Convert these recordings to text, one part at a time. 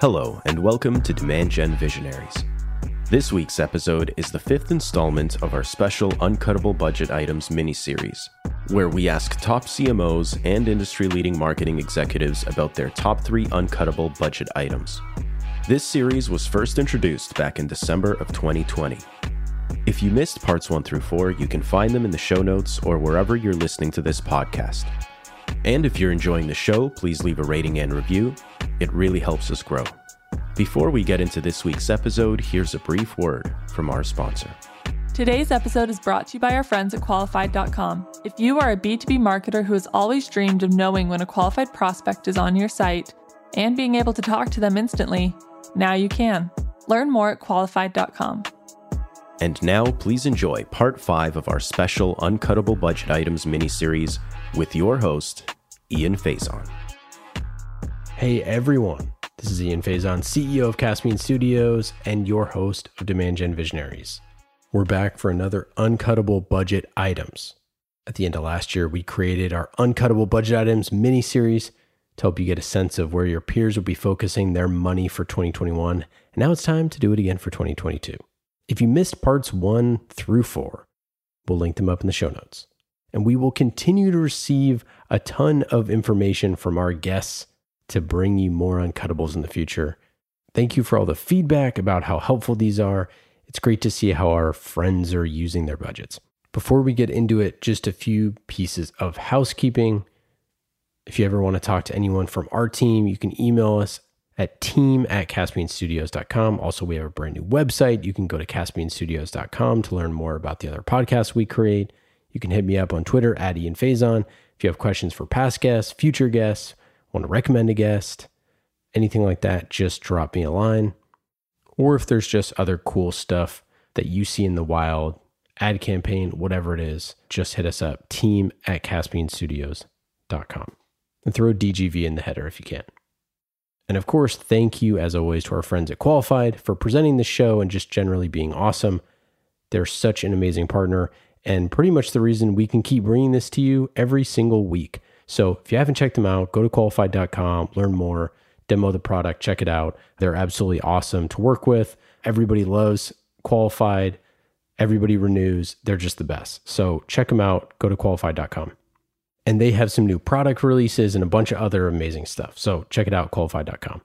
Hello, and welcome to Demand Gen Visionaries. This week's episode is the fifth installment of our special Uncuttable Budget Items mini-series, where we ask top CMOs and industry-leading marketing executives about their top three uncuttable budget items. This series was first introduced back in December of 2020. If you missed parts 1 through 4, you can find them in the show notes or wherever you're listening to this podcast. And if you're enjoying the show, please leave a rating and review. It really helps us grow. Before we get into this week's episode, here's a brief word from our sponsor. Today's episode is brought to you by our friends at qualified.com. If you are a B2B marketer who has always dreamed of knowing when a qualified prospect is on your site and being able to talk to them instantly, now you can. Learn more at qualified.com. And now, please enjoy part 5 of our special Uncuttable Budget Items mini-series with your host, Ian Faison. Hey everyone, this is Ian Faison, CEO of Caspian Studios and your host of Demand Gen Visionaries. We're back for another Uncuttable Budget Items. At the end of last year, we created our Uncuttable Budget Items mini series to help you get a sense of where your peers will be focusing their money for 2021. And now it's time to do it again for 2022. If you missed parts one through four, we'll link them up in the show notes. And we will continue to receive a ton of information from our guests to bring you more uncuttables in the future. Thank you for all the feedback about how helpful these are. It's great to see how our friends are using their budgets. Before we get into it, just a few pieces of housekeeping. If you ever want to talk to anyone from our team, you can email us at team at caspianstudios.com. Also, we have a brand new website. You can go to caspianstudios.com to learn more about the other podcasts we create. You can hit me up on Twitter at Ian Faison. If you have questions for past guests, future guests, want to recommend a guest, anything like that, just drop me a line. Or if there's just other cool stuff that you see in the wild, ad campaign, whatever it is, just hit us up, team at caspianstudios.com. And throw DGV in the header if you can. And of course, thank you as always to our friends at Qualified for presenting the show and just generally being awesome. They're such an amazing partner and pretty much the reason we can keep bringing this to you every single week. So if you haven't checked them out, go to qualified.com, learn more, demo the product, check it out. They're absolutely awesome to work with. Everybody loves qualified, everybody renews. They're just the best. So check them out, go to qualified.com. And they have some new product releases and a bunch of other amazing stuff. So check it out, qualified.com.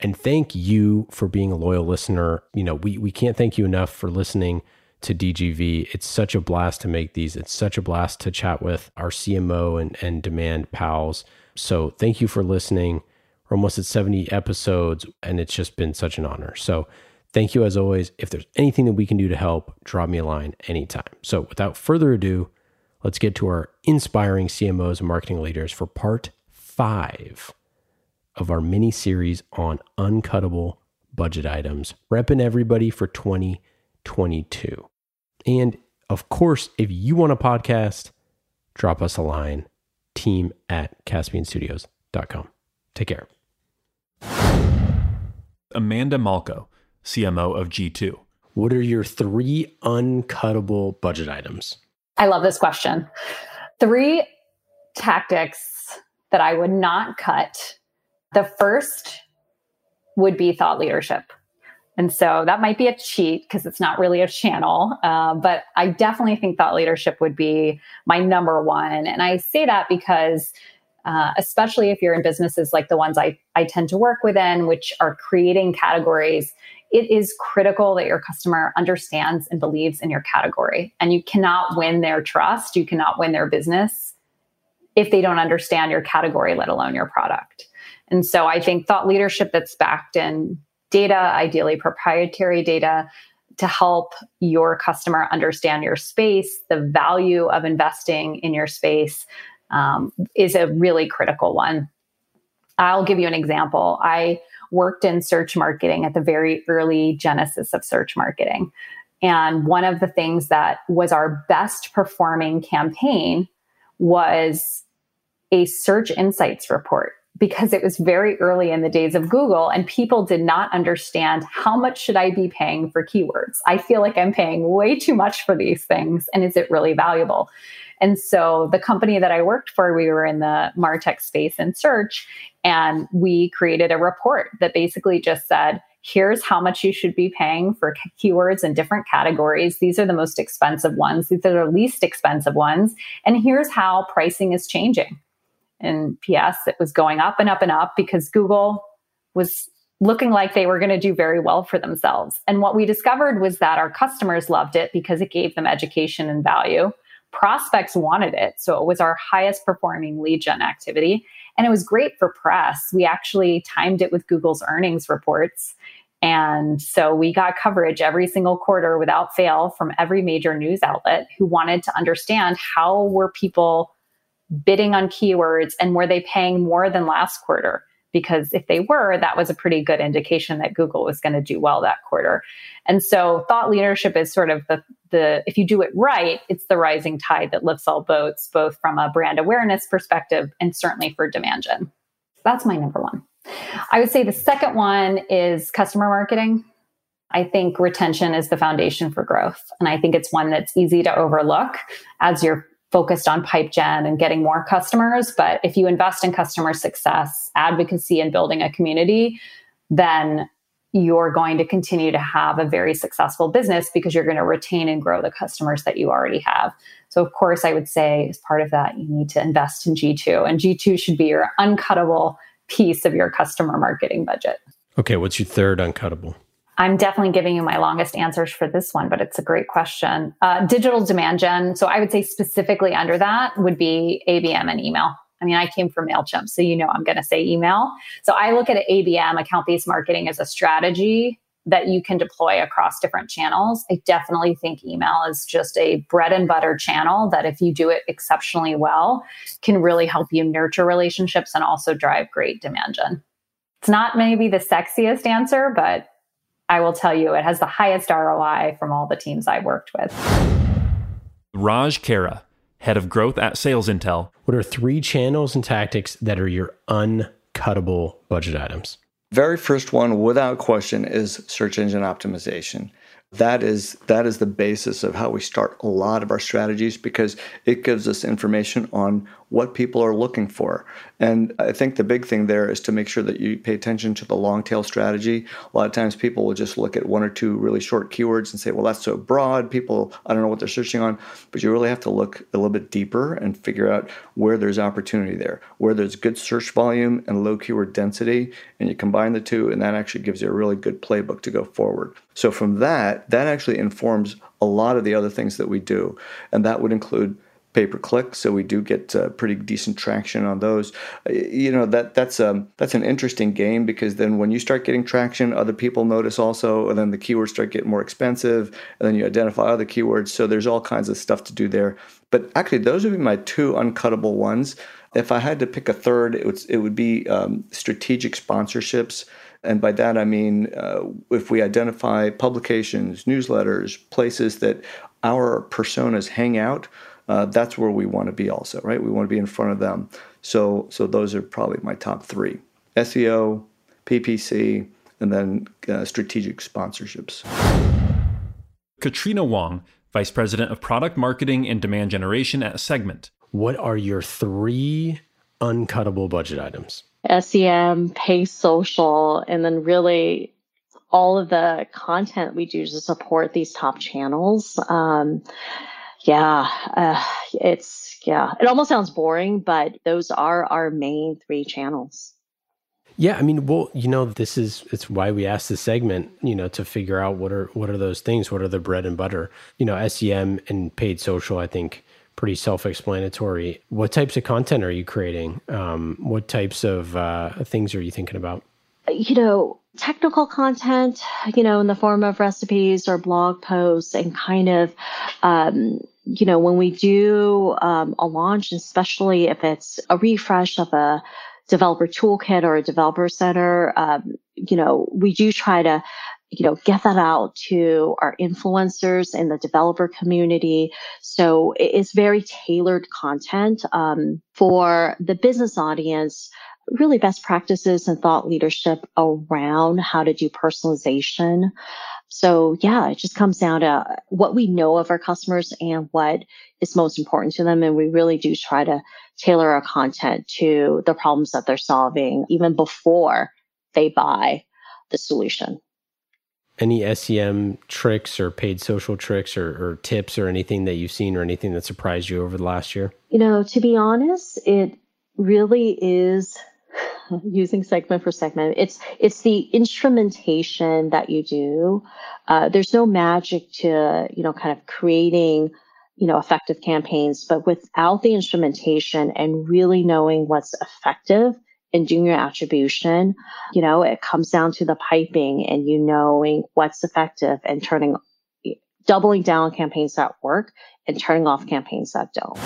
And thank you for being a loyal listener. You know, we, we can't thank you enough for listening to DGV. It's such a blast to make these. It's such a blast to chat with our CMO and, and demand pals. So thank you for listening. We're almost at 70 episodes, and it's just been such an honor. So thank you as always. If there's anything that we can do to help, drop me a line anytime. So without further ado, let's get to our inspiring CMOs and marketing leaders for part five of our mini series on uncuttable budget items, repping everybody for 2022. And of course, if you want a podcast, drop us a line team at caspianstudios.com. Take care. Amanda Malko, CMO of G2. What are your three uncuttable budget items? I love this question. Three tactics that I would not cut. The first would be thought leadership. And so that might be a cheat because it's not really a channel. Uh, but I definitely think thought leadership would be my number one. And I say that because, uh, especially if you're in businesses like the ones I, I tend to work within, which are creating categories, it is critical that your customer understands and believes in your category. And you cannot win their trust, you cannot win their business if they don't understand your category, let alone your product. And so I think thought leadership that's backed in data, ideally proprietary data, to help your customer understand your space, the value of investing in your space um, is a really critical one. I'll give you an example. I worked in search marketing at the very early genesis of search marketing. And one of the things that was our best performing campaign was a search insights report because it was very early in the days of Google and people did not understand how much should I be paying for keywords. I feel like I'm paying way too much for these things and is it really valuable? And so the company that I worked for, we were in the Martech space and search and we created a report that basically just said, here's how much you should be paying for keywords in different categories. These are the most expensive ones. These are the least expensive ones. And here's how pricing is changing. And PS, it was going up and up and up because Google was looking like they were going to do very well for themselves. And what we discovered was that our customers loved it because it gave them education and value. Prospects wanted it. So it was our highest performing lead gen activity. And it was great for press. We actually timed it with Google's earnings reports. And so we got coverage every single quarter without fail from every major news outlet who wanted to understand how were people bidding on keywords and were they paying more than last quarter? Because if they were, that was a pretty good indication that Google was going to do well that quarter. And so thought leadership is sort of the, the, if you do it right, it's the rising tide that lifts all boats, both from a brand awareness perspective and certainly for demand gen. That's my number one. I would say the second one is customer marketing. I think retention is the foundation for growth. And I think it's one that's easy to overlook as you're focused on pipe gen and getting more customers. But if you invest in customer success, advocacy, and building a community, then you're going to continue to have a very successful business because you're going to retain and grow the customers that you already have. So, of course, I would say as part of that, you need to invest in G2, and G2 should be your uncuttable piece of your customer marketing budget. Okay, what's your third uncuttable? I'm definitely giving you my longest answers for this one, but it's a great question. Uh, digital demand gen. So I would say specifically under that would be ABM and email. I mean, I came from MailChimp, so you know I'm going to say email. So I look at ABM, account based marketing, as a strategy that you can deploy across different channels. I definitely think email is just a bread and butter channel that, if you do it exceptionally well, can really help you nurture relationships and also drive great demand gen. It's not maybe the sexiest answer, but I will tell you it has the highest ROI from all the teams I worked with. Raj Khera, head of growth at SalesIntel. What are three channels and tactics that are your uncuttable budget items? Very first one, without question, is search engine optimization that is that is the basis of how we start a lot of our strategies because it gives us information on what people are looking for. And i think the big thing there is to make sure that you pay attention to the long tail strategy. A lot of times people will just look at one or two really short keywords and say well that's so broad people i don't know what they're searching on. But you really have to look a little bit deeper and figure out where there's opportunity there. Where there's good search volume and low keyword density and you combine the two and that actually gives you a really good playbook to go forward. So from that, that actually informs a lot of the other things that we do, and that would include pay per click. So we do get uh, pretty decent traction on those. Uh, you know that that's um that's an interesting game because then when you start getting traction, other people notice also, and then the keywords start getting more expensive, and then you identify other keywords. So there's all kinds of stuff to do there. But actually, those would be my two uncuttable ones. If I had to pick a third, it would it would be um, strategic sponsorships. And by that, I mean, uh, if we identify publications, newsletters, places that our personas hang out, uh, that's where we want to be also, right? We want to be in front of them. So, so those are probably my top three SEO, PPC, and then uh, strategic sponsorships. Katrina Wong, Vice President of Product Marketing and Demand Generation at Segment. What are your three uncuttable budget items? SEM, pay social, and then really all of the content we do to support these top channels. Um, yeah, uh, it's, yeah, it almost sounds boring, but those are our main three channels. Yeah, I mean, well, you know, this is it's why we asked this segment, you know, to figure out what are what are those things, what are the bread and butter. You know, SEM and paid social, I think pretty self-explanatory. What types of content are you creating? Um, what types of uh, things are you thinking about? You know, technical content, you know, in the form of recipes or blog posts, and kind of, um, you know, when we do um, a launch, especially if it's a refresh of a developer toolkit or a developer center, um, you know, we do try to you know, get that out to our influencers in the developer community. So it's very tailored content um, for the business audience. Really, best practices and thought leadership around how to do personalization. So, yeah, it just comes down to what we know of our customers and what is most important to them. And we really do try to tailor our content to the problems that they're solving even before they buy the solution any SEM tricks or paid social tricks or, or, tips or anything that you've seen or anything that surprised you over the last year? You know, to be honest, it really is using segment for segment. It's it's the instrumentation that you do. Uh, there's no magic to you know kind of creating you know effective campaigns, but without the instrumentation and really knowing what's effective in doing your attribution, you know, it comes down to the piping and you knowing what's effective and turning, doubling down on campaigns that work and turning off campaigns that don't.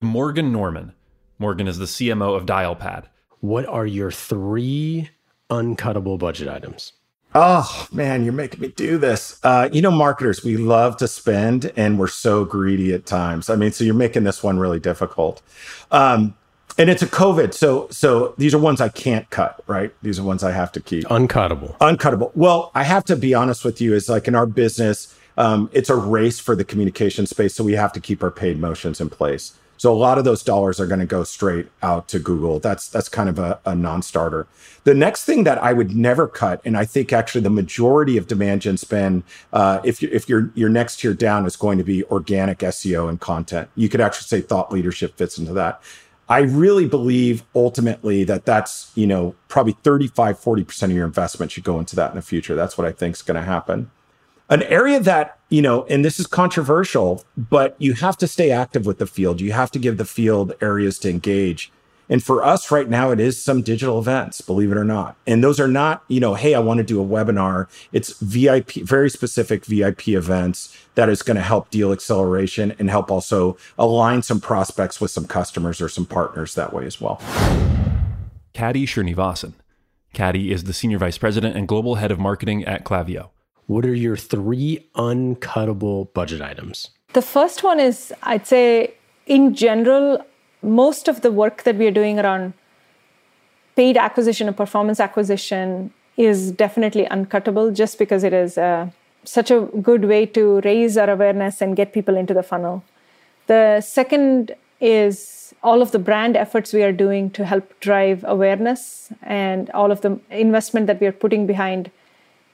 Morgan Norman. Morgan is the CMO of Dialpad. What are your three uncuttable budget items? Oh man, you're making me do this. Uh, you know, marketers, we love to spend and we're so greedy at times. I mean, so you're making this one really difficult. Um, and it's a COVID. So so these are ones I can't cut, right? These are ones I have to keep. Uncuttable. Uncuttable. Well, I have to be honest with you, is like in our business, um, it's a race for the communication space. So we have to keep our paid motions in place. So a lot of those dollars are going to go straight out to Google. That's that's kind of a, a non-starter. The next thing that I would never cut, and I think actually the majority of demand gen spend, uh, if you, if your your next tier down is going to be organic SEO and content, you could actually say thought leadership fits into that. I really believe ultimately that that's, you know, probably 35, 40% of your investment should go into that in the future. That's what I think is going to happen. An area that, you know, and this is controversial, but you have to stay active with the field. You have to give the field areas to engage. And for us right now, it is some digital events, believe it or not. And those are not, you know, hey, I want to do a webinar. It's VIP, very specific VIP events that is going to help deal acceleration and help also align some prospects with some customers or some partners that way as well. Kady Srinivasan. Kady is the Senior Vice President and Global Head of Marketing at Klaviyo. What are your three uncuttable budget items? The first one is, I'd say, in general, most of the work that we are doing around paid acquisition and performance acquisition is definitely uncuttable just because it is uh, such a good way to raise our awareness and get people into the funnel. The second is all of the brand efforts we are doing to help drive awareness and all of the investment that we are putting behind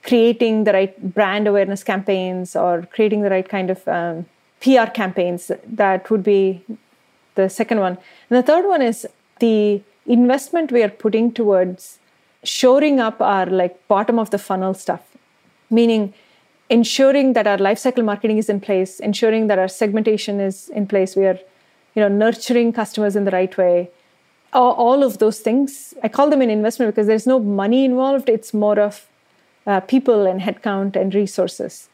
creating the right brand awareness campaigns or creating the right kind of um, PR campaigns that would be the second one. And the third one is the investment we are putting towards shoring up our like bottom of the funnel stuff, meaning ensuring that our lifecycle marketing is in place, ensuring that our segmentation is in place. We are, you know, nurturing customers in the right way. All, all of those things, I call them an investment because there's no money involved. It's more of uh, people and headcount and resources.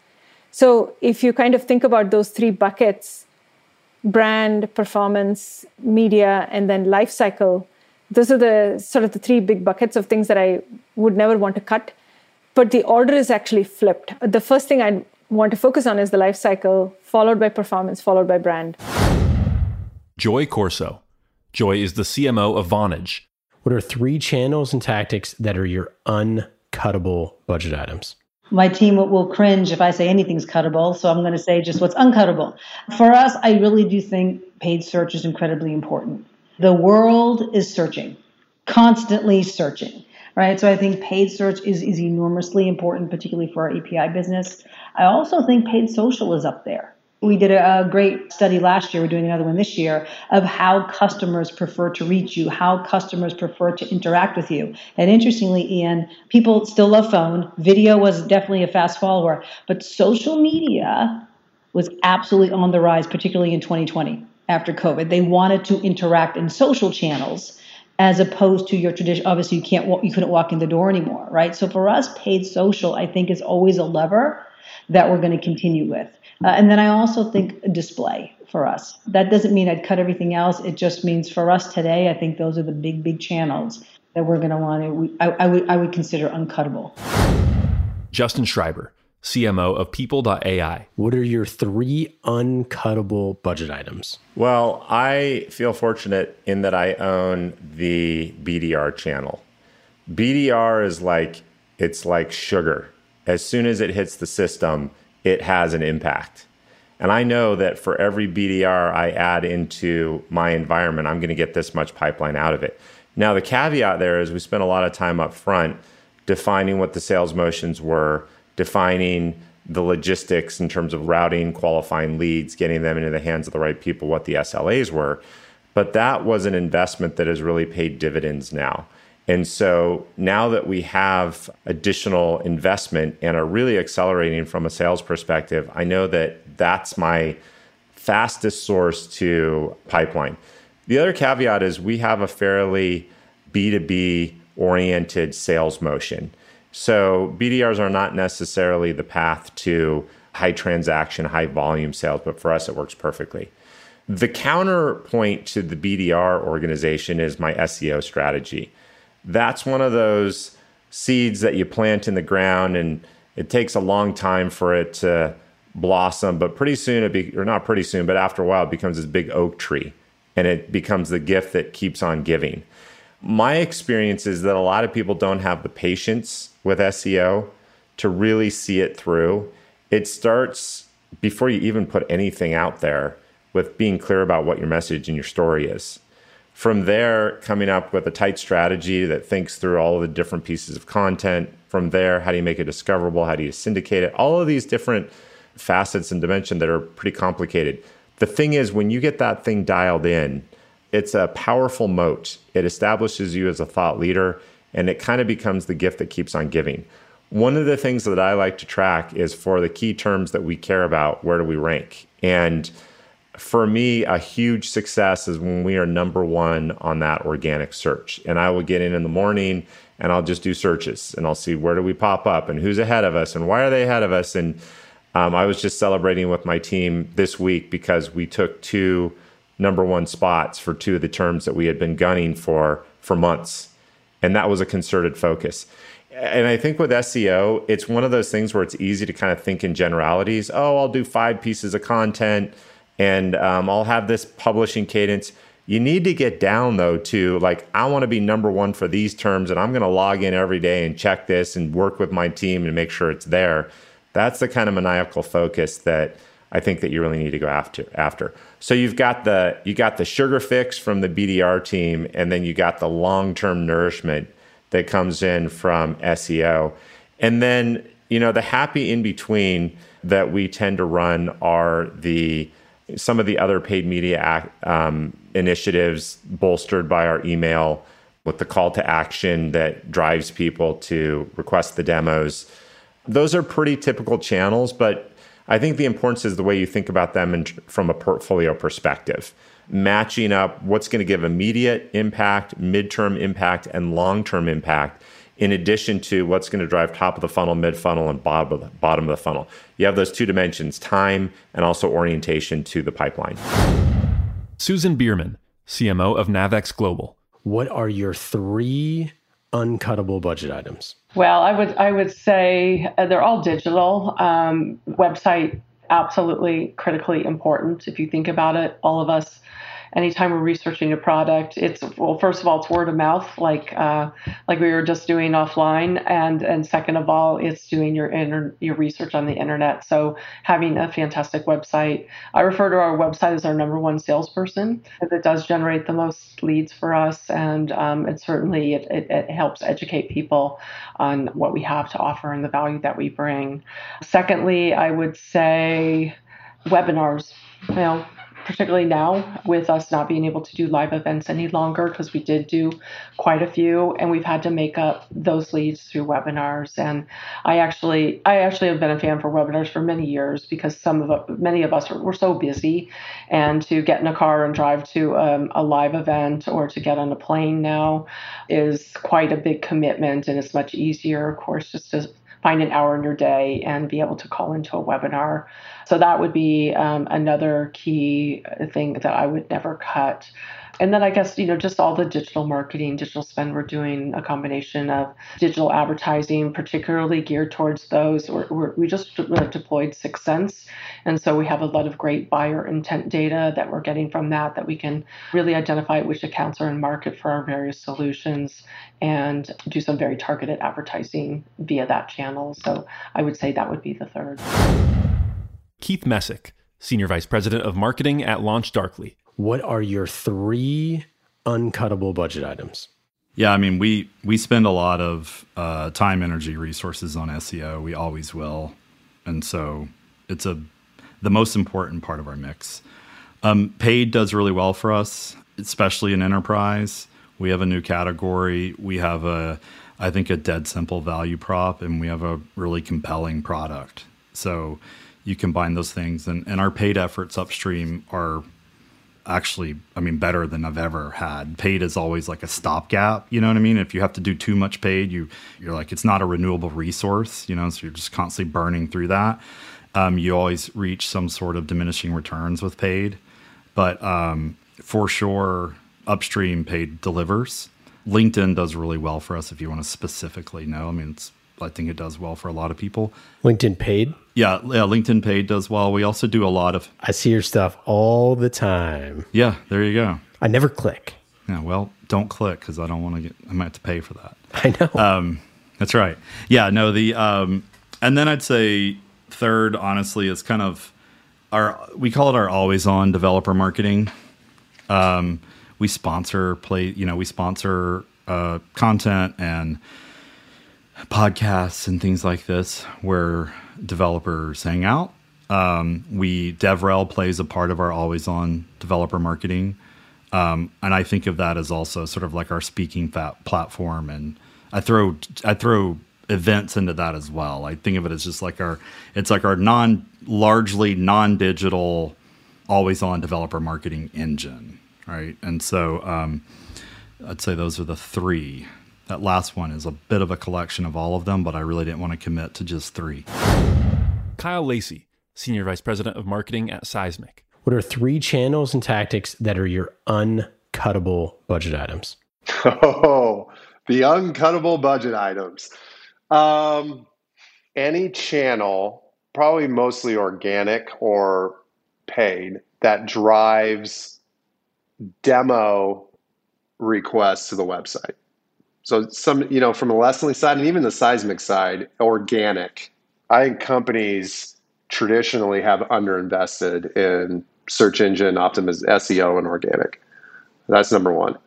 So if you kind of think about those three buckets, brand, performance, media, and then life cycle. Those are the sort of the three big buckets of things that I would never want to cut. But the order is actually flipped. The first thing I want to focus on is the life cycle, followed by performance, followed by brand. Joy Corso. Joy is the CMO of Vonage. What are three channels and tactics that are your uncuttable budget items? my team will cringe if I say anything's cuttable. So I'm going to say just what's uncuttable. For us, I really do think paid search is incredibly important. The world is searching, constantly searching, right? So I think paid search is, is enormously important, particularly for our API business. I also think paid social is up there we did a, great study last year. We're doing another one this year of how customers prefer to reach you, how customers prefer to interact with you. And interestingly, Ian, people still love phone. Video was definitely a fast follower, but social media was absolutely on the rise, particularly in 2020 after COVID. They wanted to interact in social channels as opposed to your tradition. Obviously, you can't you couldn't walk in the door anymore, right? So for us, paid social, I think, is always a lever that we're going to continue with. Uh, and then I also think display for us. That doesn't mean I'd cut everything else. It just means for us today, I think those are the big, big channels that we're going to want to, I, I, would, I would consider uncuttable. Justin Shriber, CMO of People.ai. What are your three uncuttable budget items? Well, I feel fortunate in that I own the BDR channel. BDR is like, it's like sugar. As soon as it hits the system, it has an impact. And I know that for every BDR I add into my environment, I'm going to get this much pipeline out of it. Now, the caveat there is we spent a lot of time up front defining what the sales motions were, defining the logistics in terms of routing, qualifying leads, getting them into the hands of the right people, what the SLAs were. But that was an investment that has really paid dividends now. And so now that we have additional investment and are really accelerating from a sales perspective, I know that that's my fastest source to pipeline. The other caveat is we have a fairly B2B oriented sales motion. So BDRs are not necessarily the path to high transaction, high volume sales, but for us, it works perfectly. The counterpoint to the BDR organization is my SEO strategy that's one of those seeds that you plant in the ground and it takes a long time for it to blossom but pretty soon it be or not pretty soon but after a while it becomes this big oak tree and it becomes the gift that keeps on giving. My experience is that a lot of people don't have the patience with SEO to really see it through. It starts before you even put anything out there with being clear about what your message and your story is from there, coming up with a tight strategy that thinks through all of the different pieces of content. From there, how do you make it discoverable? How do you syndicate it? All of these different facets and dimension that are pretty complicated. The thing is, when you get that thing dialed in, it's a powerful moat. It establishes you as a thought leader, and it kind of becomes the gift that keeps on giving. One of the things that I like to track is for the key terms that we care about, where do we rank? And for me, a huge success is when we are number one on that organic search. And I will get in in the morning and I'll just do searches and I'll see where do we pop up and who's ahead of us and why are they ahead of us. And um, I was just celebrating with my team this week because we took two number one spots for two of the terms that we had been gunning for for months. And that was a concerted focus. And I think with SEO, it's one of those things where it's easy to kind of think in generalities. Oh, I'll do five pieces of content and um, I'll have this publishing cadence. You need to get down though to like, I want to be number one for these terms, and I'm going to log in every day and check this and work with my team and make sure it's there. That's the kind of maniacal focus that I think that you really need to go after. After, so you've got the you got the sugar fix from the BDR team, and then you got the long term nourishment that comes in from SEO, and then you know the happy in between that we tend to run are the some of the other paid media um, initiatives bolstered by our email with the call to action that drives people to request the demos. Those are pretty typical channels, but I think the importance is the way you think about them in, from a portfolio perspective. Matching up what's going to give immediate impact, midterm impact, and long term impact in addition to what's going to drive top of the funnel, mid funnel, and bottom of the, bottom of the funnel. You have those two dimensions time and also orientation to the pipeline. Susan Beermann, CMO of Navex Global. What are your three uncuttable budget items? Well, I would I would say uh, they're all digital. Um, website absolutely critically important. If you think about it, all of us anytime we're researching a product, it's well, first of all, it's word of mouth, like uh, like we were just doing offline, and and second of all, it's doing your inter- your research on the internet. So having a fantastic website, I refer to our website as our number one salesperson because it does generate the most leads for us, and um, it certainly it, it, it helps educate people on what we have to offer and the value that we bring. Secondly, I would say webinars. You know, particularly now with us not being able to do live events any longer because we did do quite a few and we've had to make up those leads through webinars. And i actually i actually have been a fan for webinars for many years because some of many of us are, we're so busy and to get in a car and drive to um, a live event or to get on a plane now is quite a big commitment and it's much easier of course just to find an hour in your day and be able to call into a webinar. So that would be um, another key thing that I would never cut. And then I guess, you know, just all the digital marketing, digital spend, we're doing a combination of digital advertising, particularly geared towards those. We're, we're, we just uh, deployed 6sense. And so we have a lot of great buyer intent data that we're getting from that, that we can really identify which accounts are in market for our various solutions and do some very targeted advertising via that channel. So I would say that would be the third. Keith Messick, Senior Vice President of Marketing at LaunchDarkly what are your three uncuttable budget items? Yeah, I mean, we we spend a lot of uh, time, energy, resources on SEO. We always will, and so it's a the most important part of our mix. Um, paid does really well for us, especially in enterprise. We have a new category. We have a, I think, a dead simple value prop, and we have a really compelling product. So you combine those things, and, and our paid efforts upstream are actually, I mean, better than I've ever had. Paid is always like a stopgap. You know what I mean? If you have to do too much paid, you you're like it's not a renewable resource. You know, so you're just constantly burning through that. Um, you always reach some sort of diminishing returns with paid, but um, for sure, upstream paid delivers. LinkedIn does really well for us if you want to specifically know. I mean, it's I think it does well for a lot of people. LinkedIn paid? Yeah, yeah, LinkedIn paid does well. We also do a lot of I see your stuff all the time. Yeah, there you go. I never click. Yeah, well, don't click because I don't want to get I might have to pay for that. I know. Um, that's right. Yeah, no, the um and then I'd say third, honestly, is kind of our we call it our always on developer marketing. Um we sponsor play, you know, we sponsor uh content and podcasts and things like this where developers hang out. Um, we DevRel plays a part of our always on developer marketing, um, and I think of that as also sort of like our speaking platform. And I throw I throw events into that as well. I think of it as just like our it's like our non largely non digital always on developer marketing engine, right? And so um, I'd say those are the three that last one is a bit of a collection of all of them, but I really didn't want to commit to just three. Kyle Lacy, Senior Vice President of Marketing at Seismic. What are three channels and tactics that are your uncuttable budget items? Oh, the uncuttable budget items. Um, any channel, probably mostly organic or paid, that drives demo requests to the website. So some, you know, from the Lessonly side and even the seismic side, organic. I think companies traditionally have underinvested in search engine optimization, SEO, and organic. That's number one.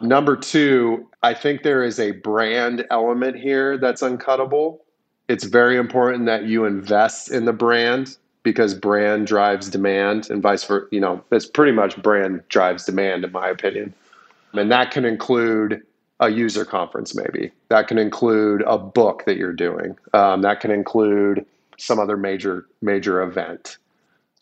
Number two, I think there is a brand element here that's uncuttable. It's very important that you invest in the brand because brand drives demand and vice versa. You know, it's pretty much brand drives demand, in my opinion. And that can include a user conference, maybe. That can include a book that you're doing. Um, that can include some other major major event.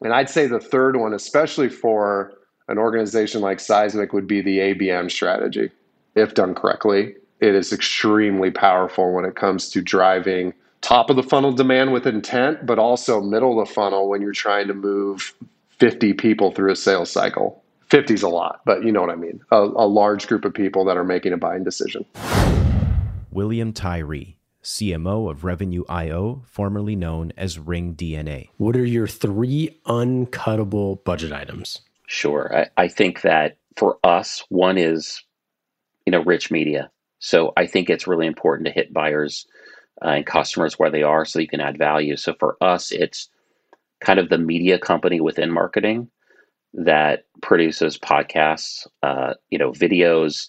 And I'd say the third one, especially for an organization like Seismic, would be the ABM strategy. If done correctly, it is extremely powerful when it comes to driving top of the funnel demand with intent, but also middle of the funnel when you're trying to move 50 people through a sales cycle. 50 is a lot, but you know what I mean. A, a large group of people that are making a buying decision. William Tyree, CMO of Revenue IO, formerly known as Ring DNA. What are your three uncuttable budget items? Sure. I, I think that for us, one is, you know, rich media. So I think it's really important to hit buyers uh, and customers where they are so you can add value. So for us, it's kind of the media company within marketing that produces podcasts, uh, you know, videos,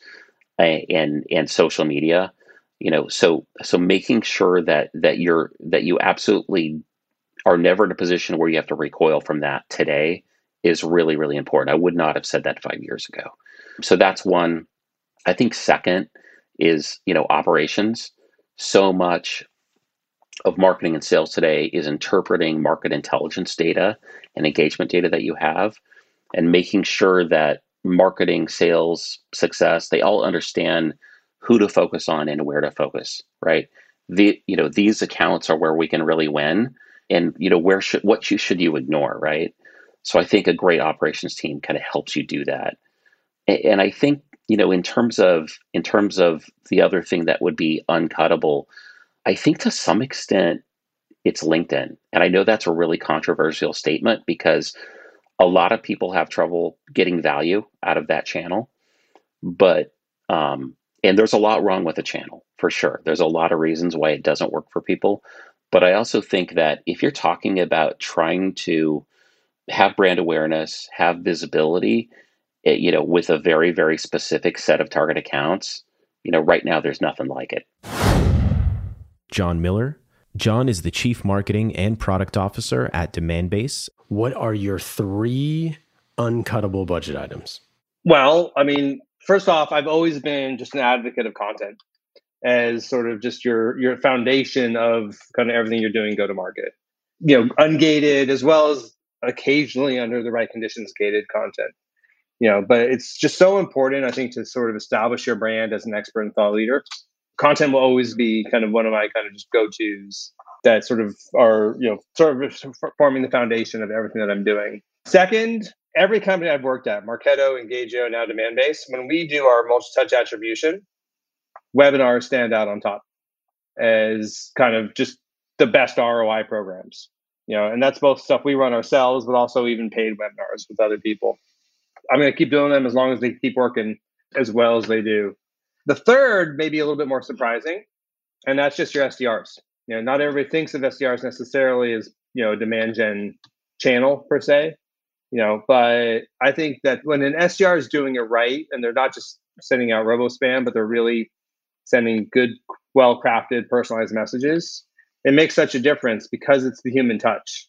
and and social media. You know, so so making sure that that you're that you absolutely are never in a position where you have to recoil from that today is really really important. I would not have said that five years ago. So that's one. I think second is you know operations. So much of marketing and sales today is interpreting market intelligence data and engagement data that you have and making sure that marketing, sales, success, they all understand who to focus on and where to focus, right? the you know these accounts are where we can really win, and you know where should what you should you ignore, right? So I think a great operations team kind of helps you do that, and I think you know in terms of in terms of the other thing that would be uncuttable, I think to some extent it's LinkedIn, and I know that's a really controversial statement because a lot of people have trouble getting value out of that channel, but um, and there's a lot wrong with the channel for sure. There's a lot of reasons why it doesn't work for people. But I also think that if you're talking about trying to have brand awareness, have visibility, it, you know, with a very, very specific set of target accounts, you know, right now there's nothing like it. Jon Miller. Jon is the Chief Marketing and Product Officer at Demandbase. What are your three uncuttable budget items? Well, I mean, first off, I've always been just an advocate of content as sort of just your your foundation of kind of everything you're doing go to market. You know, ungated as well as occasionally under the right conditions gated content. You know, but it's just so important, I think, to sort of establish your brand as an expert and thought leader. Content will always be kind of one of my kind of just go-tos that sort of are, you know, sort of forming the foundation of everything that I'm doing. Second, every company I've worked at, Marketo, Engagio, now Demandbase, when we do our multi-touch attribution, webinars stand out on top as kind of just the best ROI programs. You know, and that's both stuff we run ourselves, but also even paid webinars with other people. I'm going to keep doing them as long as they keep working as well as they do. The third, may be a little bit more surprising, and that's just your SDRs. You know, not everybody thinks of SDRs necessarily as you know demand gen channel per se, you know but i think that when an sdr is doing it right and they're not just sending out robo spam but they're really sending good well crafted personalized messages it makes such a difference because it's the human touch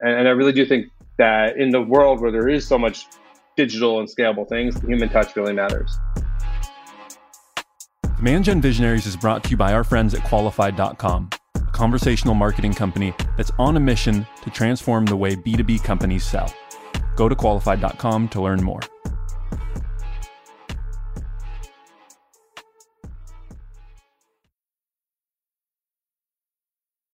and, and i really do think that in the world where there is so much digital and scalable things the human touch really matters Demand Gen Visionaries is brought to you by our friends at Qualified.com, a conversational marketing company that's on a mission to transform the way B2B companies sell. Go to qualified.com to learn more.